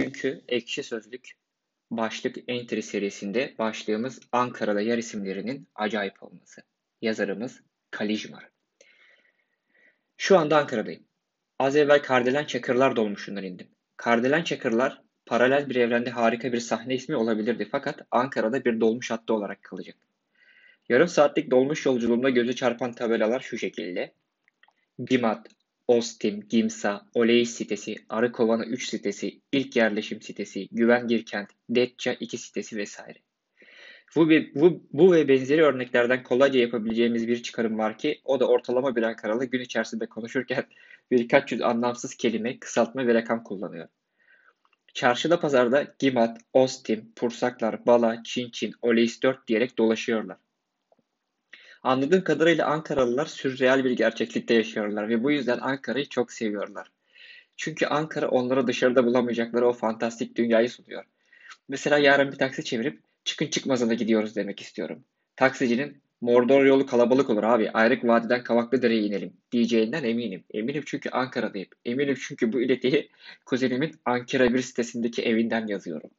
Bugünkü Ekşi Sözlük başlık entry serisinde başlığımız Ankara'da yer isimlerinin acayip olması. Yazarımız Kalijmar. Şu anda Ankara'dayım. Az evvel Kardelen Çakırlar dolmuşundan indim. Kardelen Çakırlar paralel bir evrende harika bir sahne ismi olabilirdi fakat Ankara'da bir dolmuş hattı olarak kalacak. Yarım saatlik dolmuş yolculuğumda göze çarpan tabelalar şu şekilde. Gimat, Ostim, Gimsa, Oley sitesi, Arıkovanı 3 sitesi, ilk yerleşim sitesi, Güvengir kent, Detça 2 sitesi vesaire. Bu, bu, bu ve benzeri örneklerden kolayca yapabileceğimiz bir çıkarım var ki o da ortalama bir Ankaralı gün içerisinde konuşurken birkaç yüz anlamsız kelime, kısaltma ve rakam kullanıyor. Çarşıda pazarda Gimat, Ostim, Pursaklar, Bala, Çin Çin, Oleis 4 diyerek dolaşıyorlar. Anladığım kadarıyla Ankaralılar sürreal bir gerçeklikte yaşıyorlar ve bu yüzden Ankara'yı çok seviyorlar. Çünkü Ankara onlara dışarıda bulamayacakları o fantastik dünyayı sunuyor. Mesela yarın bir taksi çevirip çıkın çıkmazına gidiyoruz demek istiyorum. Taksicinin Mordor yolu kalabalık olur abi. Ayrık vadiden Kavaklıdere'ye inelim diyeceğinden eminim. Eminim çünkü Ankara'dayım. Eminim çünkü bu iletiyi kuzenimin Ankara bir sitesindeki evinden yazıyorum.